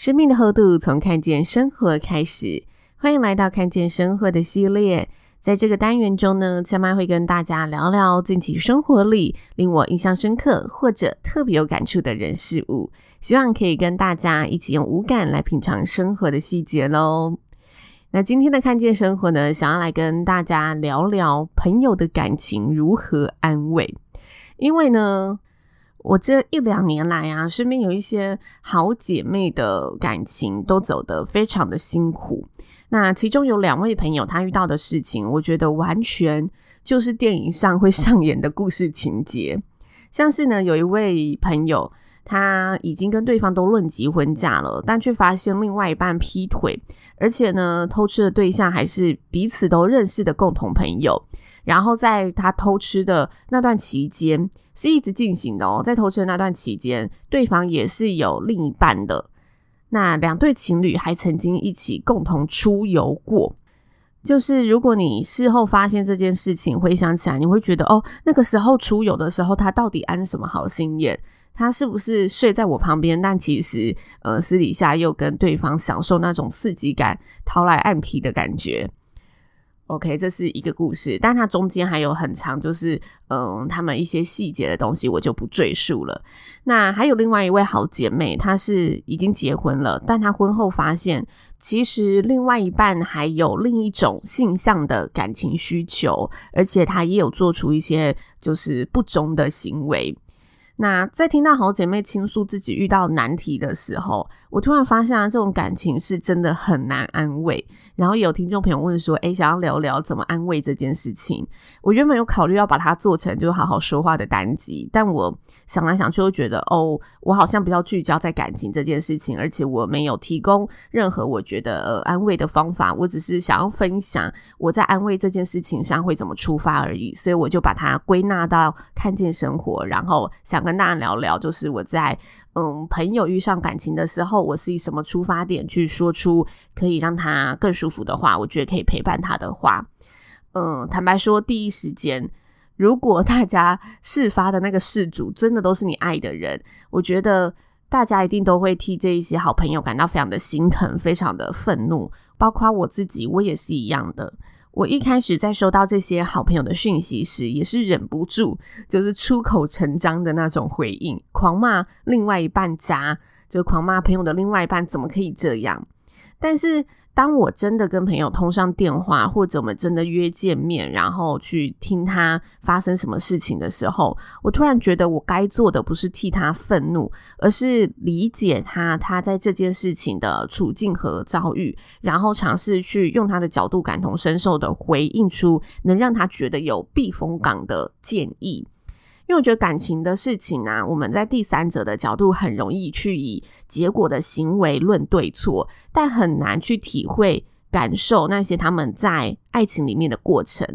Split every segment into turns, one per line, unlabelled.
生命的厚度从看见生活开始，欢迎来到看见生活的系列。在这个单元中呢，千妈会跟大家聊聊近期生活里令我印象深刻或者特别有感触的人事物，希望可以跟大家一起用五感来品尝生活的细节喽。那今天的看见生活呢，想要来跟大家聊聊朋友的感情如何安慰，因为呢。我这一两年来啊，身边有一些好姐妹的感情都走得非常的辛苦。那其中有两位朋友，她遇到的事情，我觉得完全就是电影上会上演的故事情节。像是呢，有一位朋友，他已经跟对方都论及婚嫁了，但却发现另外一半劈腿，而且呢，偷吃的对象还是彼此都认识的共同朋友。然后在他偷吃的那段期间，是一直进行的哦。在偷吃的那段期间，对方也是有另一半的。那两对情侣还曾经一起共同出游过。就是如果你事后发现这件事情，回想起来，你会觉得哦，那个时候出游的时候，他到底安什么好心眼？他是不是睡在我旁边？但其实呃，私底下又跟对方享受那种刺激感、掏来暗皮的感觉。OK，这是一个故事，但它中间还有很长，就是嗯，他们一些细节的东西，我就不赘述了。那还有另外一位好姐妹，她是已经结婚了，但她婚后发现，其实另外一半还有另一种性向的感情需求，而且她也有做出一些就是不忠的行为。那在听到好姐妹倾诉自己遇到难题的时候，我突然发现啊，这种感情是真的很难安慰。然后有听众朋友问说：“诶，想要聊聊怎么安慰这件事情？”我原本有考虑要把它做成就好好说话的单集，但我想来想去，又觉得哦，我好像比较聚焦在感情这件事情，而且我没有提供任何我觉得呃安慰的方法，我只是想要分享我在安慰这件事情上会怎么出发而已，所以我就把它归纳到看见生活，然后想跟大家聊聊，就是我在嗯朋友遇上感情的时候，我是以什么出发点去说出可以让他更舒服的话，我觉得可以陪伴他的话。嗯，坦白说，第一时间，如果大家事发的那个事主真的都是你爱的人，我觉得大家一定都会替这一些好朋友感到非常的心疼，非常的愤怒。包括我自己，我也是一样的。我一开始在收到这些好朋友的讯息时，也是忍不住，就是出口成章的那种回应，狂骂另外一半渣，就狂骂朋友的另外一半怎么可以这样。但是当我真的跟朋友通上电话，或者我们真的约见面，然后去听他发生什么事情的时候，我突然觉得我该做的不是替他愤怒，而是理解他他在这件事情的处境和遭遇，然后尝试去用他的角度感同身受的回应出能让他觉得有避风港的建议。因为我觉得感情的事情啊，我们在第三者的角度很容易去以结果的行为论对错，但很难去体会感受那些他们在爱情里面的过程。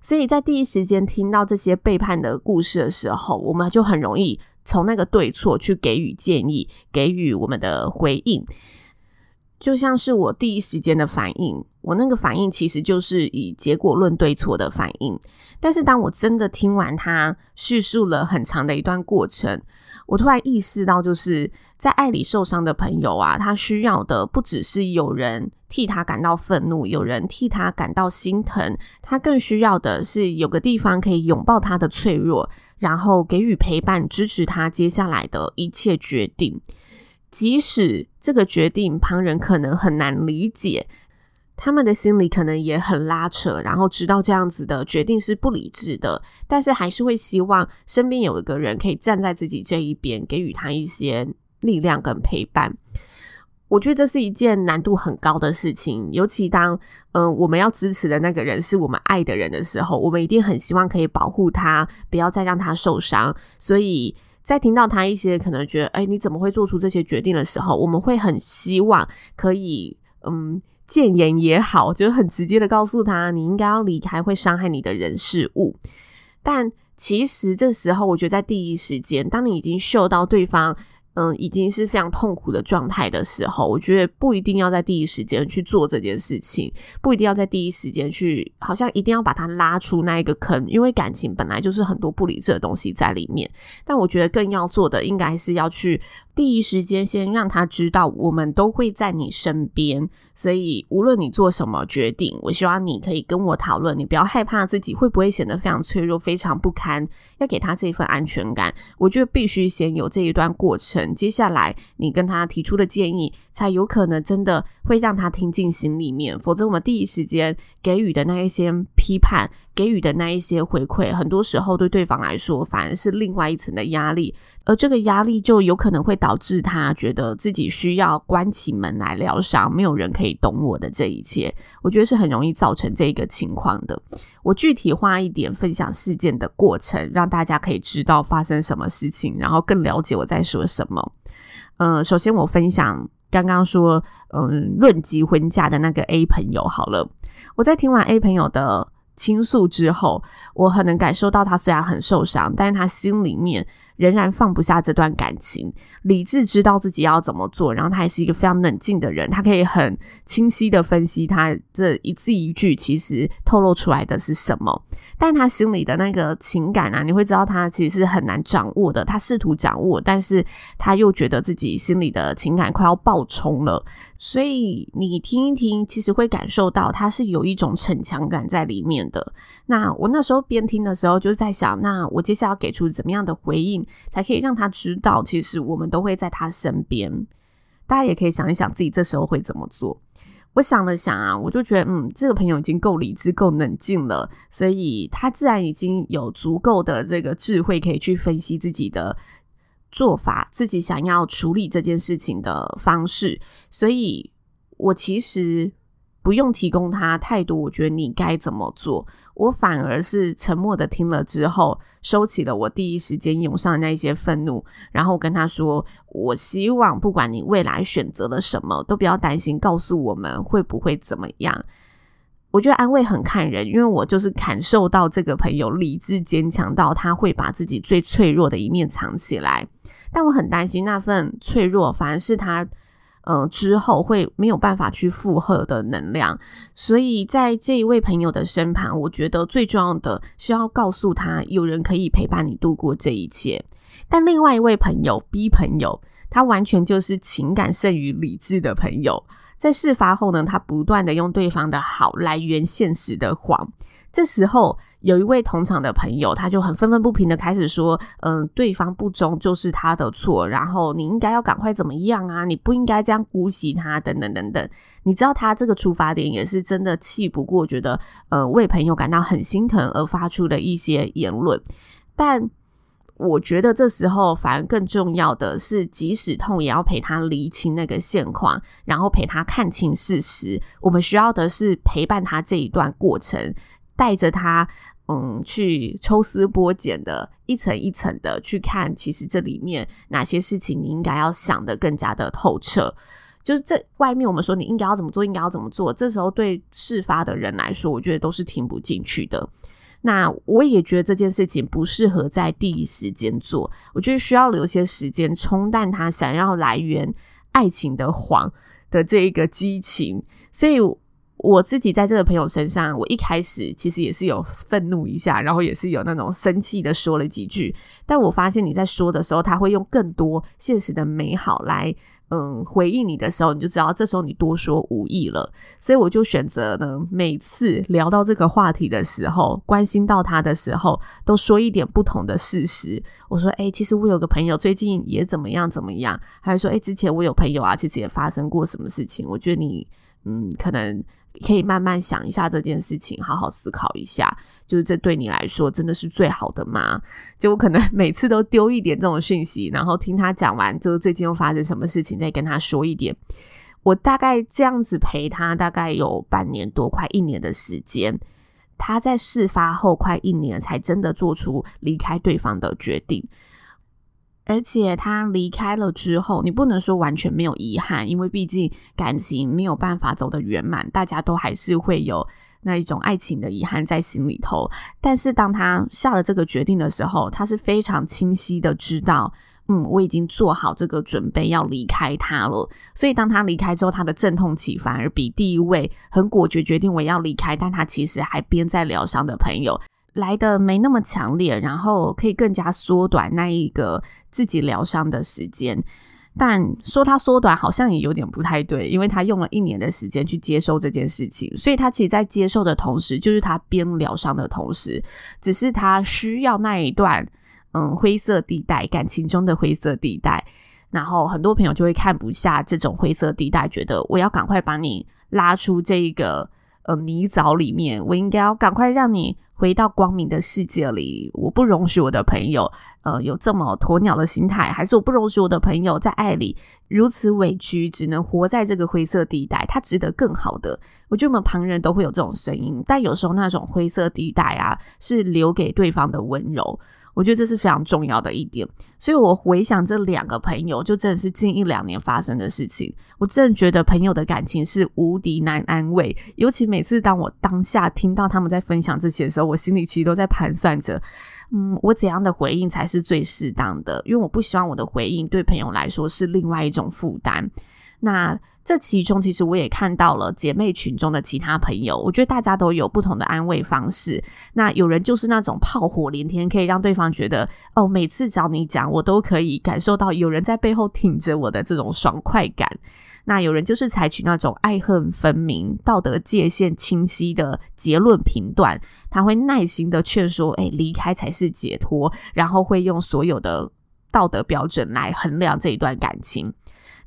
所以在第一时间听到这些背叛的故事的时候，我们就很容易从那个对错去给予建议，给予我们的回应。就像是我第一时间的反应，我那个反应其实就是以结果论对错的反应。但是当我真的听完他叙述了很长的一段过程，我突然意识到，就是在爱里受伤的朋友啊，他需要的不只是有人替他感到愤怒，有人替他感到心疼，他更需要的是有个地方可以拥抱他的脆弱，然后给予陪伴，支持他接下来的一切决定。即使这个决定旁人可能很难理解，他们的心里可能也很拉扯，然后知道这样子的决定是不理智的，但是还是会希望身边有一个人可以站在自己这一边，给予他一些力量跟陪伴。我觉得这是一件难度很高的事情，尤其当嗯、我们要支持的那个人是我们爱的人的时候，我们一定很希望可以保护他，不要再让他受伤。所以在听到他一些可能觉得哎，你怎么会做出这些决定的时候，我们会很希望可以嗯谏言也好，就是很直接的告诉他，你应该要离开会伤害你的人事物。但其实这时候，我觉得在第一时间，当你已经嗅到对方。嗯，已经是非常痛苦的状态的时候，我觉得不一定要在第一时间去做这件事情，不一定要在第一时间去，好像一定要把它拉出那一个坑，因为感情本来就是很多不理智的东西在里面。但我觉得更要做的，应该是要去第一时间先让他知道，我们都会在你身边。所以，无论你做什么决定，我希望你可以跟我讨论。你不要害怕自己会不会显得非常脆弱、非常不堪，要给他这一份安全感。我觉得必须先有这一段过程，接下来你跟他提出的建议，才有可能真的会让他听进心里面。否则，我们第一时间给予的那一些批判，给予的那一些回馈，很多时候对对方来说，反而是另外一层的压力。而这个压力就有可能会导致他觉得自己需要关起门来疗伤，没有人可以懂我的这一切。我觉得是很容易造成这个情况的。我具体化一点分享事件的过程，让大家可以知道发生什么事情，然后更了解我在说什么。嗯、首先我分享刚刚说，嗯，论及婚嫁的那个 A 朋友好了。我在听完 A 朋友的倾诉之后，我很能感受到他虽然很受伤，但是他心里面。仍然放不下这段感情，理智知道自己要怎么做，然后他也是一个非常冷静的人，他可以很清晰的分析他这一字一句其实透露出来的是什么，但他心里的那个情感啊，你会知道他其实是很难掌握的，他试图掌握，但是他又觉得自己心里的情感快要爆冲了。所以你听一听，其实会感受到他是有一种逞强感在里面的。那我那时候边听的时候，就是在想，那我接下来要给出怎么样的回应，才可以让他知道，其实我们都会在他身边。大家也可以想一想，自己这时候会怎么做。我想了想啊，我就觉得，嗯，这个朋友已经够理智、够冷静了，所以他自然已经有足够的这个智慧，可以去分析自己的。做法，自己想要处理这件事情的方式，所以我其实不用提供他太多。我觉得你该怎么做，我反而是沉默的听了之后，收起了我第一时间涌上那一些愤怒，然后跟他说：“我希望不管你未来选择了什么，都不要担心，告诉我们会不会怎么样。”我觉得安慰很看人，因为我就是感受到这个朋友理智坚强到他会把自己最脆弱的一面藏起来。但我很担心那份脆弱，反而是他，呃，之后会没有办法去负荷的能量。所以在这一位朋友的身旁，我觉得最重要的是要告诉他，有人可以陪伴你度过这一切。但另外一位朋友 B 朋友，他完全就是情感胜于理智的朋友。在事发后呢，他不断的用对方的好来圆现实的谎。这时候。有一位同场的朋友，他就很愤愤不平的开始说：“嗯，对方不忠就是他的错，然后你应该要赶快怎么样啊？你不应该这样姑息他，等等等等。你知道他这个出发点也是真的气不过，觉得呃为朋友感到很心疼而发出的一些言论。但我觉得这时候反而更重要的是，即使痛也要陪他理清那个现况，然后陪他看清事实。我们需要的是陪伴他这一段过程，带着他。”嗯，去抽丝剥茧的，一层一层的去看，其实这里面哪些事情你应该要想得更加的透彻。就是这外面我们说你应该要怎么做，应该要怎么做，这时候对事发的人来说，我觉得都是听不进去的。那我也觉得这件事情不适合在第一时间做，我觉得需要留些时间冲淡他想要来源爱情的谎的这一个激情，所以。我自己在这个朋友身上，我一开始其实也是有愤怒一下，然后也是有那种生气的说了几句。但我发现你在说的时候，他会用更多现实的美好来，嗯，回应你的时候，你就知道这时候你多说无益了。所以我就选择呢，每次聊到这个话题的时候，关心到他的时候，都说一点不同的事实。我说，诶，其实我有个朋友最近也怎么样怎么样，还是说，诶，之前我有朋友啊，其实也发生过什么事情。我觉得你，嗯，可能。可以慢慢想一下这件事情，好好思考一下，就是这对你来说真的是最好的吗？就我可能每次都丢一点这种讯息，然后听他讲完，就最近又发生什么事情，再跟他说一点。我大概这样子陪他，大概有半年多，快一年的时间。他在事发后快一年才真的做出离开对方的决定。而且他离开了之后，你不能说完全没有遗憾，因为毕竟感情没有办法走得圆满，大家都还是会有那一种爱情的遗憾在心里头。但是当他下了这个决定的时候，他是非常清晰的知道，嗯，我已经做好这个准备要离开他了。所以当他离开之后，他的阵痛期反而比第一位很果决决定我要离开，但他其实还边在疗伤的朋友来的没那么强烈，然后可以更加缩短那一个。自己疗伤的时间，但说他缩短好像也有点不太对，因为他用了一年的时间去接受这件事情，所以他其实，在接受的同时，就是他边疗伤的同时，只是他需要那一段嗯灰色地带，感情中的灰色地带，然后很多朋友就会看不下这种灰色地带，觉得我要赶快把你拉出这一个呃泥沼里面，我应该要赶快让你回到光明的世界里，我不容许我的朋友。呃，有这么鸵鸟的心态，还是我不容许我的朋友在爱里如此委屈，只能活在这个灰色地带。他值得更好的。我觉得我们旁人都会有这种声音，但有时候那种灰色地带啊，是留给对方的温柔。我觉得这是非常重要的一点。所以我回想这两个朋友，就真的是近一两年发生的事情。我真的觉得朋友的感情是无敌难安慰，尤其每次当我当下听到他们在分享这些的时候，我心里其实都在盘算着。嗯，我怎样的回应才是最适当的？因为我不希望我的回应对朋友来说是另外一种负担。那这其中，其实我也看到了姐妹群中的其他朋友，我觉得大家都有不同的安慰方式。那有人就是那种炮火连天，可以让对方觉得哦，每次找你讲，我都可以感受到有人在背后挺着我的这种爽快感。那有人就是采取那种爱恨分明、道德界限清晰的结论评断，他会耐心的劝说：“哎，离开才是解脱。”然后会用所有的道德标准来衡量这一段感情。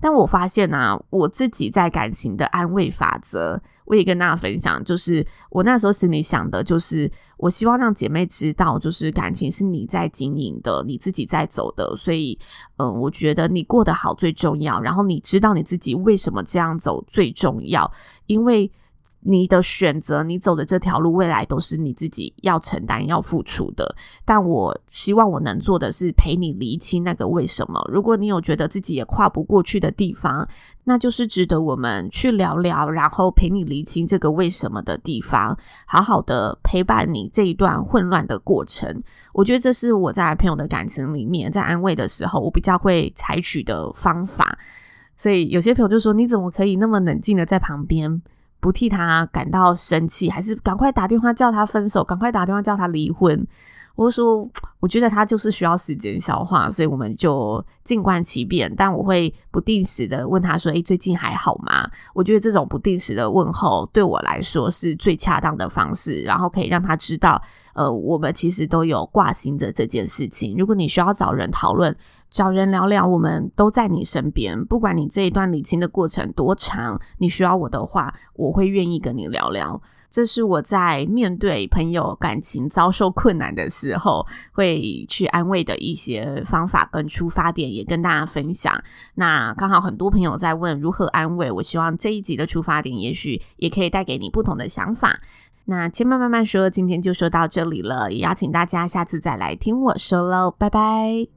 但我发现啊，我自己在感情的安慰法则，我也跟大家分享，就是我那时候心里想的，就是我希望让姐妹知道，就是感情是你在经营的，你自己在走的，所以，嗯，我觉得你过得好最重要，然后你知道你自己为什么这样走最重要，因为。你的选择，你走的这条路，未来都是你自己要承担、要付出的。但我希望我能做的是陪你厘清那个为什么。如果你有觉得自己也跨不过去的地方，那就是值得我们去聊聊，然后陪你厘清这个为什么的地方，好好的陪伴你这一段混乱的过程。我觉得这是我在朋友的感情里面，在安慰的时候，我比较会采取的方法。所以有些朋友就说：“你怎么可以那么冷静的在旁边？”不替他感到生气，还是赶快打电话叫他分手，赶快打电话叫他离婚。我说，我觉得他就是需要时间消化，所以我们就静观其变。但我会不定时的问他说：“诶，最近还好吗？”我觉得这种不定时的问候对我来说是最恰当的方式，然后可以让他知道，呃，我们其实都有挂心着这件事情。如果你需要找人讨论，找人聊聊，我们都在你身边。不管你这一段理清的过程多长，你需要我的话，我会愿意跟你聊聊。这是我在面对朋友感情遭受困难的时候，会去安慰的一些方法跟出发点，也跟大家分享。那刚好很多朋友在问如何安慰，我希望这一集的出发点，也许也可以带给你不同的想法。那千嫚慢慢说，今天就说到这里了，也邀请大家下次再来听我说喽，拜拜。